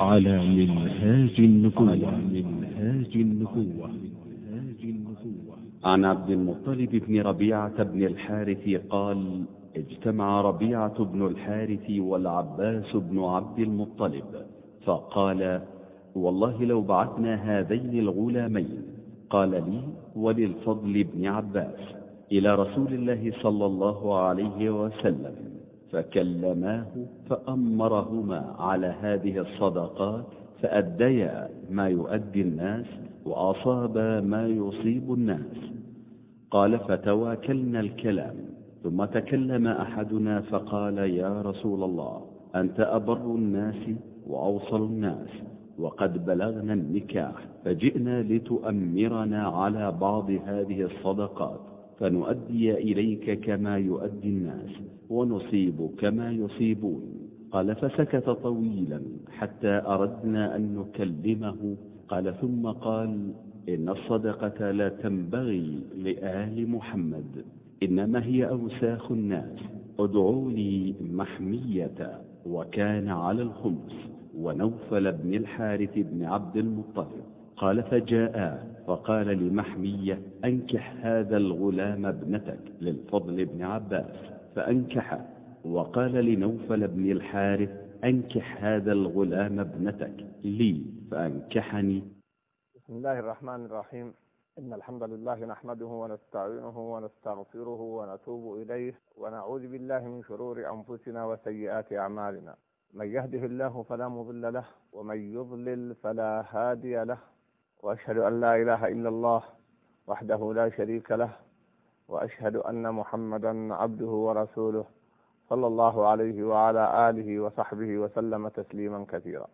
على منهاج النبوة منهاج النبوة عن عبد المطلب بن ربيعة بن الحارث قال اجتمع ربيعة بن الحارث والعباس بن عبد المطلب فقال والله لو بعثنا هذين الغلامين قال لي وللفضل بن عباس إلى رسول الله صلى الله عليه وسلم. فكلماه فأمرهما على هذه الصدقات فأديا ما يؤدي الناس وأصاب ما يصيب الناس. قال فتواكلنا الكلام. ثم تكلم أحدنا فقال يا رسول الله أنت أبر الناس وأوصل الناس وقد بلغنا النكاح فجئنا لتؤمرنا على بعض هذه الصدقات. فنؤدي إليك كما يؤدي الناس ونصيب كما يصيبون. قال فسكت طويلا حتى أردنا أن نكلمه. قال ثم قال إن الصدقة لا تنبغي لآل محمد إنما هي أوساخ الناس. ادعوا لي محمية وكان على الخمس ونوفل بن الحارث بن عبد المطلب. قال فجاء فقال لمحمية أنكح هذا الغلام ابنتك للفضل بن عباس فأنكح. وقال لنوفل بن الحارث أنكح هذا الغلام ابنتك لي فأنكحني. بسم الله الرحمن الرحيم. إن الحمد لله نحمده ونستعينه ونستغفره ونتوب إليه ونعوذ بالله من شرور أنفسنا وسيئات أعمالنا. من يهده الله فلا مضل له ومن يضلل فلا هادي له. وأشهد أن لا إله إلا الله وحده لا شريك له وأشهد أن محمدا عبده ورسوله صلى الله عليه وعلى آله وصحبه وسلم تسليما كثيرا.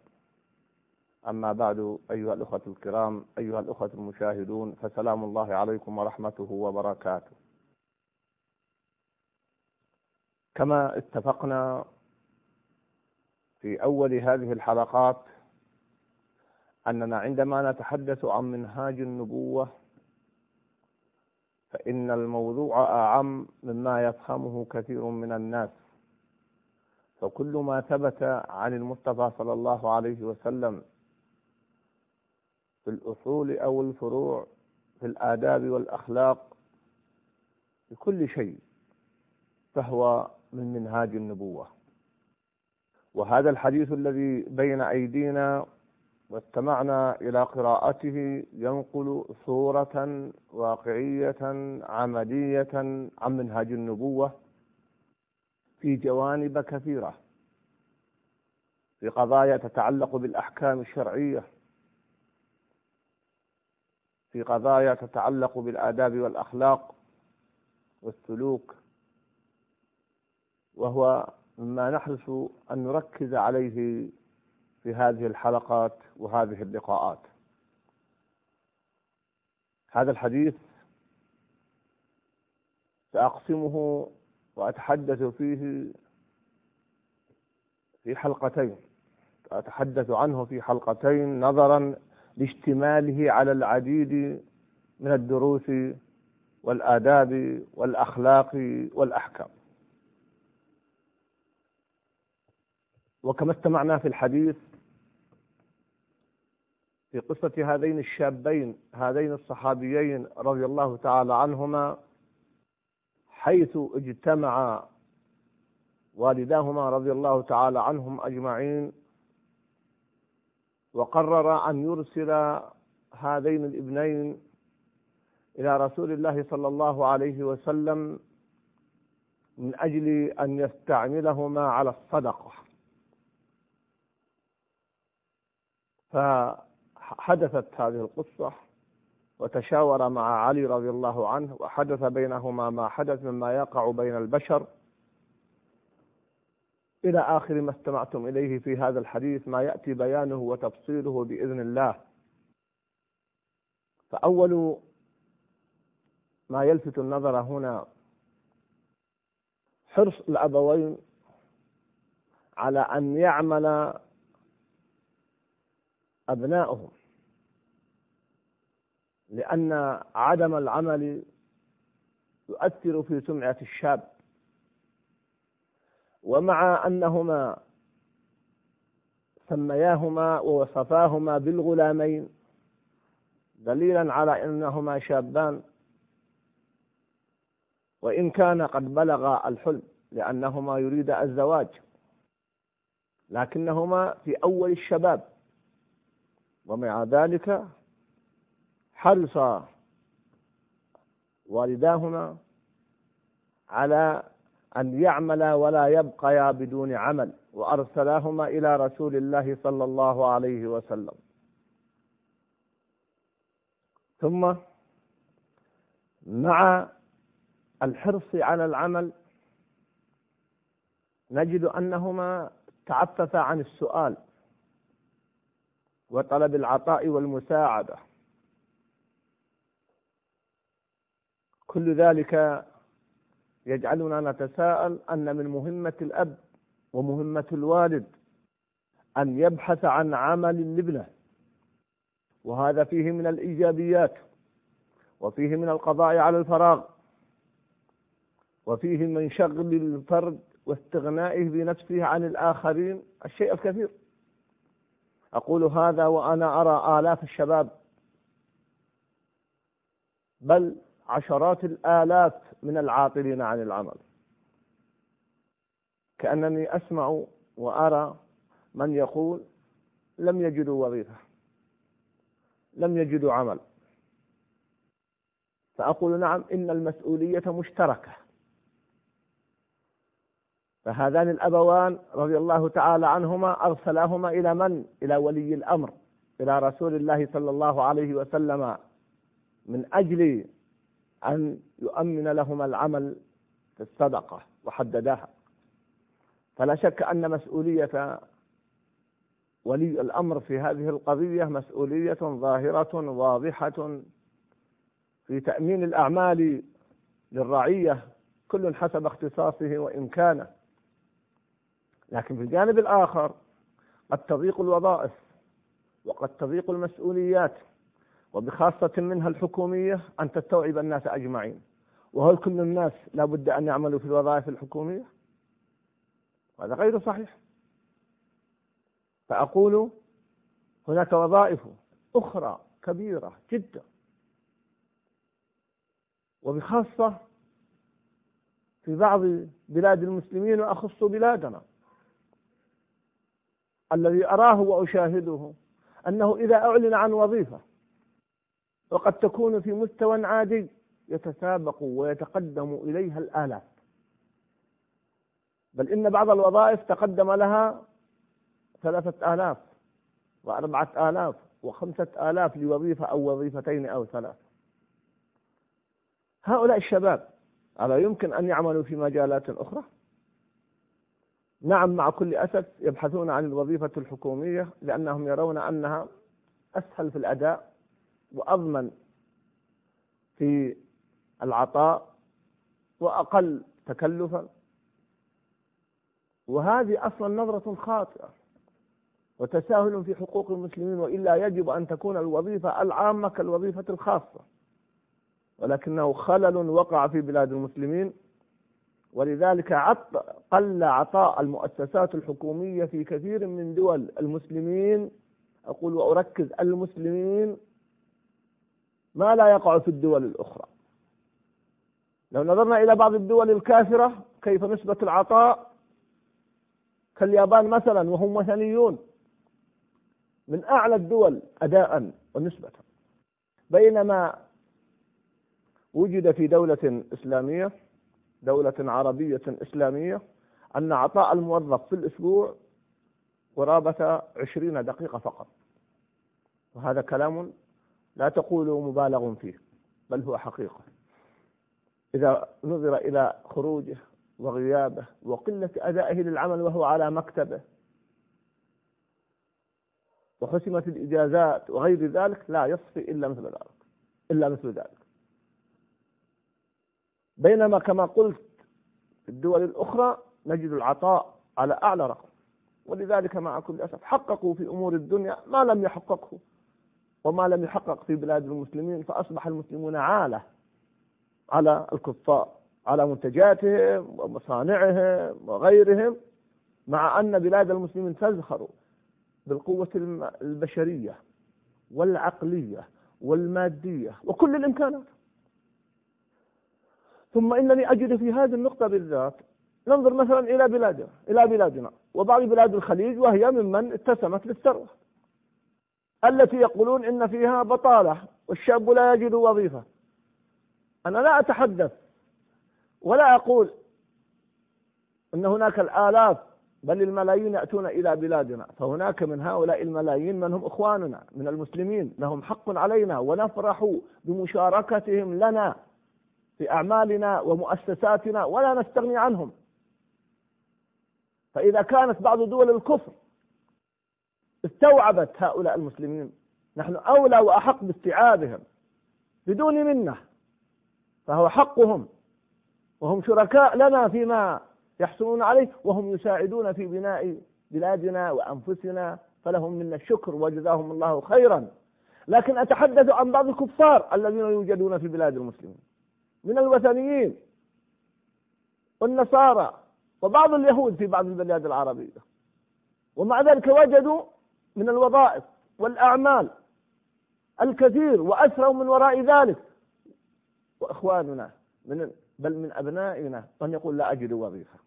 أما بعد أيها الأخوة الكرام أيها الأخوة المشاهدون فسلام الله عليكم ورحمته وبركاته. كما اتفقنا في أول هذه الحلقات أننا عندما نتحدث عن منهاج النبوة فإن الموضوع أعم مما يفهمه كثير من الناس. فكل ما ثبت عن المصطفى صلى الله عليه وسلم في الأصول أو الفروع في الآداب والأخلاق في كل شيء فهو من منهاج النبوة. وهذا الحديث الذي بين أيدينا واستمعنا إلى قراءته ينقل صورة واقعية عملية عن منهاج النبوة في جوانب كثيرة في قضايا تتعلق بالأحكام الشرعية في قضايا تتعلق بالآداب والأخلاق والسلوك وهو مما نحرص أن نركز عليه في هذه الحلقات وهذه اللقاءات. هذا الحديث سأقسمه وأتحدث فيه في حلقتين. أتحدث عنه في حلقتين نظرا لاشتماله على العديد من الدروس والآداب والأخلاق والأحكام. وكما استمعنا في الحديث قصة هذين الشابين هذين الصحابيين رضي الله تعالى عنهما حيث اجتمع والداهما رضي الله تعالى عنهم أجمعين وقرر أن يرسل هذين الابنين إلى رسول الله صلى الله عليه وسلم من أجل أن يستعملهما على الصدقة. فحدثت هذه القصة وتشاور مع علي رضي الله عنه وحدث بينهما ما حدث مما يقع بين البشر. إلى آخر ما استمعتم إليه في هذا الحديث ما يأتي بيانه وتفصيله بإذن الله. فأول ما يلفت النظر هنا حرص الأبوين على أن يعمل أبنائهم لأن عدم العمل يؤثر في سمعة الشاب. ومع أنهما سمياهما ووصفاهما بالغلامين دليلا على أنهما شابان. وإن كان قد بلغا الحلم لأنهما يريد الزواج لكنهما في أول الشباب. ومع ذلك حرص والداهما على أن يعملا ولا يبقيا بدون عمل وأرسلاهما إلى رسول الله صلى الله عليه وسلم. ثم مع الحرص على العمل نجد أنهما تعففا عن السؤال وطلب العطاء والمساعدة. كل ذلك يجعلنا نتساءل أن من مهمة الأب ومهمة الوالد أن يبحث عن عمل لابنه. وهذا فيه من الإيجابيات وفيه من القضاء على الفراغ وفيه من شغل الفرد واستغنائه بنفسه عن الآخرين الشيء الكثير. أقول هذا وأنا أرى آلاف الشباب بل عشرات الآلاف من العاطلين عن العمل. كأنني أسمع وأرى من يقول لم يجدوا وظيفة لم يجدوا عمل. فأقول نعم إن المسؤولية مشتركة. فهذان الأبوان رضي الله تعالى عنهما أرسلاهما إلى من؟ إلى ولي الأمر إلى رسول الله صلى الله عليه وسلم من أجل أن يؤمن لهما العمل في الصدقة وحددها. فلا شك أن مسؤولية ولي الأمر في هذه القضية مسؤولية ظاهرة واضحة في تأمين الأعمال للرعية كل حسب اختصاصه وإمكانه. لكن في الجانب الآخر قد تضيق الوظائف وقد تضيق المسؤوليات. وبخاصة منها الحكومية أن تستوعب الناس أجمعين. وهل كل الناس لا بد أن يعملوا في الوظائف الحكومية؟ هذا غير صحيح. فأقول هناك وظائف أخرى كبيرة جدا. وبخاصة في بعض بلاد المسلمين وأخص بلادنا الذي أراه وأشاهده أنه إذا أعلن عن وظيفة وقد تكون في مستوى عادي يتسابق ويتقدم إليها الآلاف بل إن بعض الوظائف تقدم لها ثلاثة آلاف وأربعة آلاف وخمسة آلاف لوظيفة أو وظيفتين أو ثلاث هؤلاء الشباب ألا يمكن أن يعملوا في مجالات أخرى؟ نعم مع كل أسف يبحثون عن الوظيفة الحكومية لأنهم يرون أنها أسهل في الأداء وأضمن في العطاء وأقل تكلفا. وهذه أصلا نظرة خاطئة وتساهل في حقوق المسلمين وإلا يجب أن تكون الوظيفة العامة كالوظيفة الخاصة. ولكنه خلل وقع في بلاد المسلمين ولذلك عط قل عطاء المؤسسات الحكومية في كثير من دول المسلمين. أقول وأركز المسلمين ما لا يقع في الدول الأخرى. لو نظرنا إلى بعض الدول الكافرة كيف نسبة العطاء؟ كاليابان مثلا وهم وثنيون. من أعلى الدول أداء ونسبة. بينما وجد في دولة إسلامية دولة عربية إسلامية أن عطاء الموظف في الأسبوع قرابة عشرين دقيقة فقط. وهذا كلام لا تقولوا مبالغ فيه بل هو حقيقة. إذا نظر إلى خروجه وغيابه وقلة أدائه للعمل وهو على مكتبه وحسمت الإجازات وغير ذلك لا يصفي إلا مثل ذلك إلا مثل ذلك. بينما كما قلت في الدول الأخرى نجد العطاء على أعلى رقم. ولذلك مع كل أسف حققوا في أمور الدنيا ما لم يحققه. وما لم يحقق في بلاد المسلمين فأصبح المسلمون عالة على الكفار على منتجاتهم ومصانعهم وغيرهم مع أن بلاد المسلمين تزخر بالقوة البشرية والعقلية والمادية وكل الإمكانات. ثم إنني أجد في هذه النقطة بالذات ننظر مثلا إلى بلادنا إلى بلادنا وبعض بلاد الخليج وهي ممن اتسمت للثروة. التي يقولون إن فيها بطالة والشاب لا يجد وظيفة. أنا لا أتحدث ولا أقول أن هناك الآلاف بل الملايين يأتون إلى بلادنا. فهناك من هؤلاء الملايين من هم إخواننا من المسلمين. لهم حق علينا ونفرح بمشاركتهم لنا في أعمالنا ومؤسساتنا ولا نستغني عنهم. فإذا كانت بعض دول الكفر استوعبت هؤلاء المسلمين. نحن أولى وأحق باستيعابهم بدون منة فهو حقهم وهم شركاء لنا فيما يحصلون عليه وهم يساعدون في بناء بلادنا وأنفسنا فلهم منا الشكر وجزاهم الله خيرا. لكن أتحدث عن بعض الكفار الذين يوجدون في بلاد المسلمين من الوثنيين والنصارى وبعض اليهود في بعض البلاد العربية. ومع ذلك وجدوا من الوظائف والأعمال الكثير وأسروا من وراء ذلك. وإخواننا من بل من أبنائنا من يقول لا أجد وظيفة.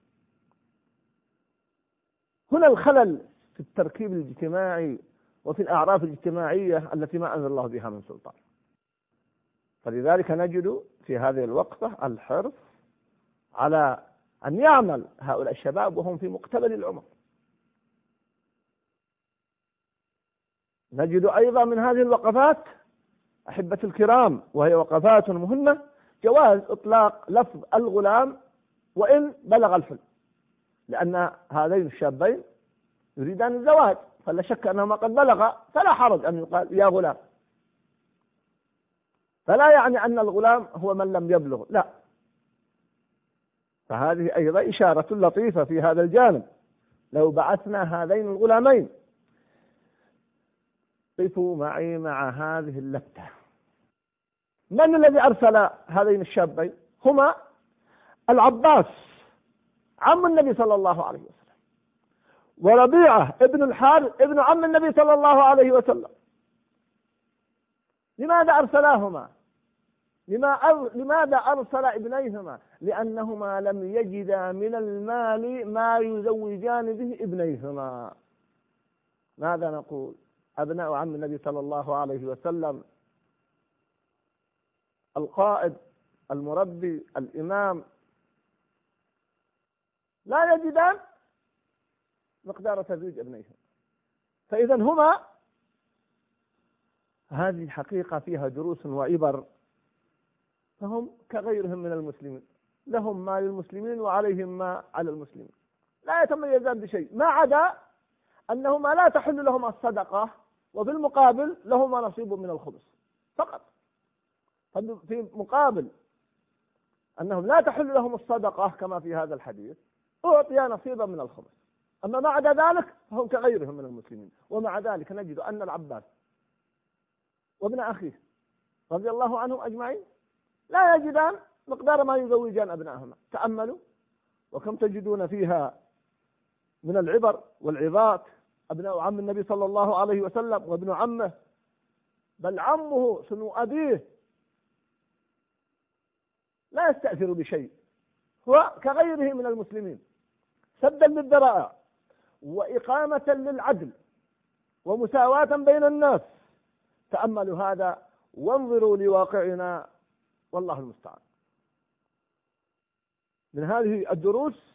هنا الخلل في التركيب الاجتماعي وفي الأعراف الاجتماعية التي ما أنزل الله بها من سلطان. فلذلك نجد في هذه الوقفة الحرص على أن يعمل هؤلاء الشباب وهم في مقتبل العمر. نجد أيضا من هذه الوقفات أحبة الكرام وهي وقفات مهمة جواز إطلاق لفظ الغلام وإن بلغ الحلم لأن هذين الشابين يريدان الزواج فلا شك أنهما قد بلغ فلا حرج أن يقال يا غلام. فلا يعني أن الغلام هو من لم يبلغ لا. فهذه أيضا إشارة لطيفة في هذا الجانب. لو بعثنا هذين الغلامين قفوا معي مع هذه اللفتة من الذي أرسل هذين الشابين؟ هما العباس عم النبي صلى الله عليه وسلم وربيعة ابن الحارث ابن عم النبي صلى الله عليه وسلم. لماذا أرسلاهما؟ لماذا أرسل ابنيهما؟ لأنهما لم يجدا من المال ما يزوجان به ابنيهما. ماذا نقول؟ أبناء عم النبي صلى الله عليه وسلم. القائد المربي الإمام. لا يجدان مقدار تزويج ابنيهم. فإذا هما هذه حقيقة فيها دروس وعبر. فهم كغيرهم من المسلمين. لهم ما للمسلمين وعليهم ما على المسلمين. لا يتميزان بشيء. ما عدا أنهما لا تحل لهما الصدقة. وفي المقابل لهما نصيب من الخبز. فقط. في مقابل أنهم لا تحل لهم الصدقة كما في هذا الحديث أعطي نصيبا من الخبز. أما ما عدا ذلك فهم كغيرهم من المسلمين. ومع ذلك نجد أن العباس وابن أخيه رضي الله عنهم أجمعين لا يجدان مقدار ما يزوجان أبنائهما تأملوا وكم تجدون فيها من العبر والعظات أبناء عم النبي صلى الله عليه وسلم وابن عمه بل عمه سنو أبيه. لا يستأثر بشيء هو كغيره من المسلمين. سدا للذرائع وإقامة للعدل ومساواة بين الناس. تأملوا هذا وانظروا لواقعنا والله المستعان. من هذه الدروس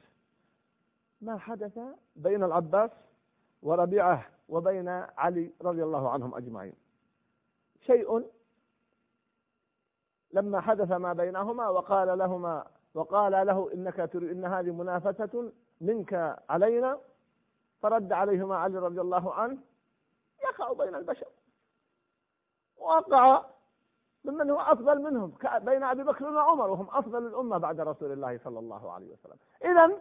ما حدث بين العباس وربيعه وبين علي رضي الله عنهم أجمعين. شيء لما حدث ما بينهما وقال لهما وقال له إنك تريد إن هذه منافسة منك علينا فرد عليهما علي رضي الله عنه يقع بين البشر. وقع ممن هو أفضل منهم بين أبي بكر وعمر وهم أفضل الأمة بعد رسول الله صلى الله عليه وسلم. اذا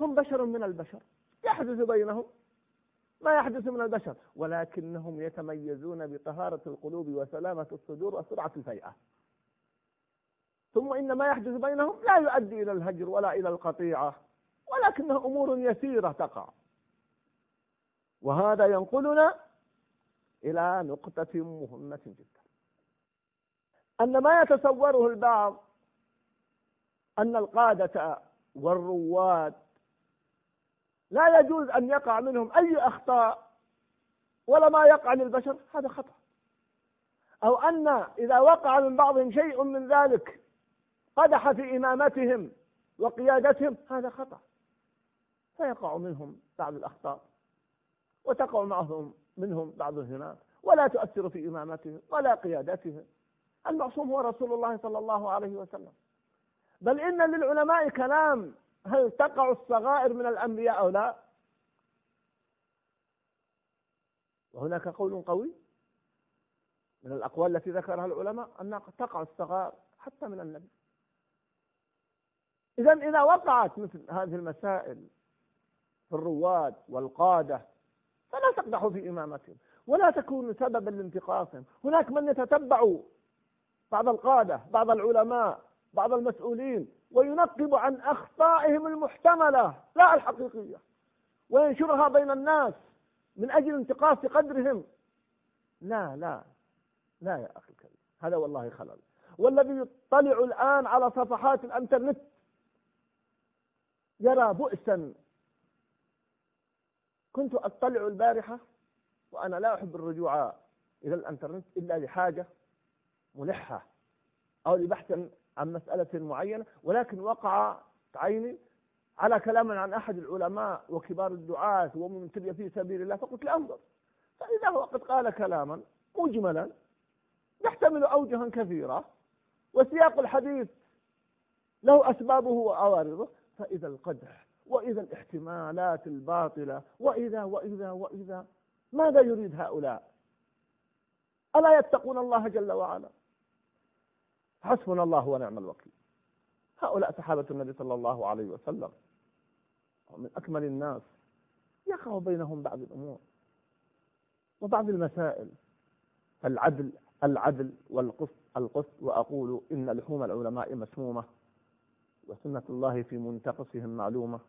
هم بشر من البشر. يحدث بينهم ما يحدث من البشر ولكنهم يتميزون بطهارة القلوب وسلامة الصدور وسرعة الفيئة ثم إن ما يحدث بينهم لا يؤدي إلى الهجر ولا إلى القطيعة ولكنها أمور يسيرة تقع. وهذا ينقلنا إلى نقطة مهمة جدا. أن ما يتصوره البعض أن القادة والرواد لا يجوز أن يقع منهم أي أخطاء ولا ما يقع للبشر هذا خطأ. أو أن إذا وقع من بعضهم شيء من ذلك قدح في إمامتهم وقيادتهم هذا خطأ. فيقع منهم بعض الأخطاء وتقع معهم منهم بعض الهناء ولا تؤثر في إمامتهم ولا قيادتهم. المعصوم هو رسول الله صلى الله عليه وسلم. بل إن للعلماء كلام هل تقع الصغائر من الأنبياء أو لا؟ وهناك قول قوي من الأقوال التي ذكرها العلماء أن تقع الصغائر حتى من النبي. إذا إذا وقعت مثل هذه المسائل في الرواد والقادة فلا تقدحوا في إمامتهم ولا تكونوا سببا لانتقاصهم. هناك من يتتبع بعض القادة بعض العلماء بعض المسؤولين وينقب عن أخطائهم المحتملة لا الحقيقية. وينشرها بين الناس من أجل انتقاص قدرهم. لا لا لا يا أخي الكريم. هذا والله خلل. والذي يطلع الآن على صفحات الأنترنت يرى بؤسا. كنت أطلع البارحة وأنا لا أحب الرجوع إلى الأنترنت إلا لحاجة ملحة أو لبحث عن مسألة معينة ولكن وقع عيني على كلام عن أحد العلماء وكبار الدعاة ومن تبي في سبيل الله فقلت لأنظر فإذا هو قد قال كلاما مجملا يحتمل أوجها كثيرة وسياق الحديث له أسبابه وعوارضه فإذا القدح وإذا الاحتمالات الباطلة وإذا وإذا وإذا ماذا يريد هؤلاء؟ ألا يتقون الله جل وعلا؟ حسبنا الله ونعم الوكيل. هؤلاء صحابة النبي صلى الله عليه وسلم. من أكمل الناس. يقع بينهم بعض الأمور وبعض المسائل. العدل العدل والقسط القسط وأقول إن لحوم العلماء مسمومة وسنة الله في منتقصهم معلومة.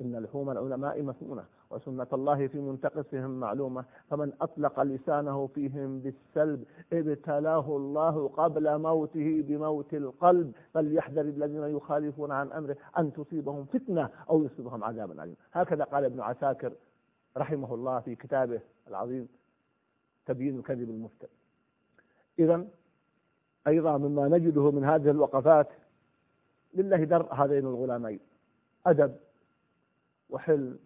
إن لحوم العلماء مسمونة وسنة الله في منتقصهم معلومة. فمن أطلق لسانه فيهم بالسلب ابتلاه الله قبل موته بموت القلب. فليحذر الذين يخالفون عن أمره أن تصيبهم فتنة أو يصيبهم عذاب عليم هكذا قال ابن عساكر رحمه الله في كتابه العظيم تبيين الكذب المفتر إذا أيضا مما نجده من هذه الوقفات لله در هذين الغلامين. أدب وحلم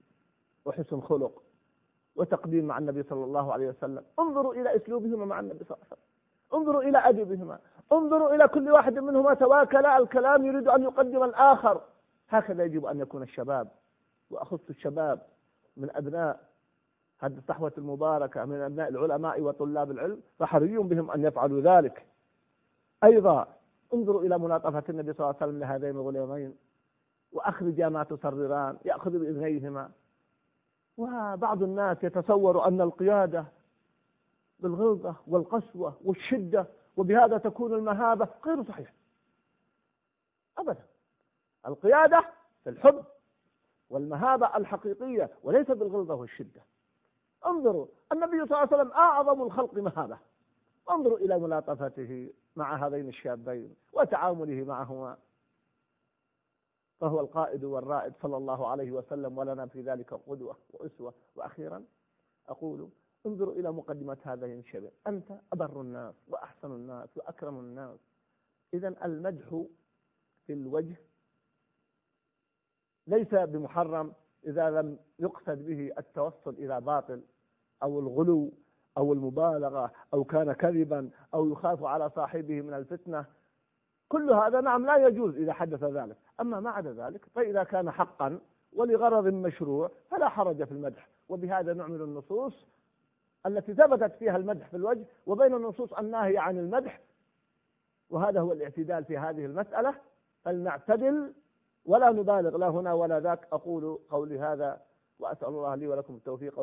وحسن خلق وتقديم مع النبي صلى الله عليه وسلم. انظروا إلى أسلوبهما مع النبي صلى الله عليه وسلم. انظروا إلى أدبهما. انظروا إلى كل واحد منهما تواكلا الكلام يريد أن يقدم الآخر. هكذا يجب أن يكون الشباب وأخص الشباب من أبناء هذه الصحوة المباركة من أبناء العلماء وطلاب العلم فحري بهم أن يفعلوا ذلك. أيضا انظروا إلى ملاطفة النبي صلى الله عليه وسلم لهذين الغلامين وأخرج ما تصرران يأخذ بإذنيهما وبعض الناس يتصور أن القيادة بالغلظة والقسوة والشدة وبهذا تكون المهابة غير صحيح أبدا. القيادة في الحب والمهابة الحقيقية وليس بالغلظة والشدة. انظروا النبي صلى الله عليه وسلم أعظم الخلق مهابة. انظروا إلى ملاطفته مع هذين الشابين وتعامله معهما. فهو القائد والرائد صلى الله عليه وسلم ولنا في ذلك قدوة وأسوة. وأخيرا أقول انظروا إلى مقدمة هذين الشباب. أنت أبر الناس وأحسن الناس وأكرم الناس. إذا المدح في الوجه ليس بمحرم إذا لم يقصد به التوصل إلى باطل أو الغلو أو المبالغة أو كان كذبا أو يخاف على صاحبه من الفتنة. كل هذا نعم لا يجوز إذا حدث ذلك. أما ما عدا ذلك فإذا كان حقا ولغرض مشروع فلا حرج في المدح وبهذا نعمل النصوص التي ثبتت فيها المدح في الوجه وبين النصوص الناهية عن المدح وهذا هو الاعتدال في هذه المسألة فلنعتدل ولا نبالغ لا هنا ولا ذاك أقول قولي هذا وأسأل الله لي ولكم التوفيق.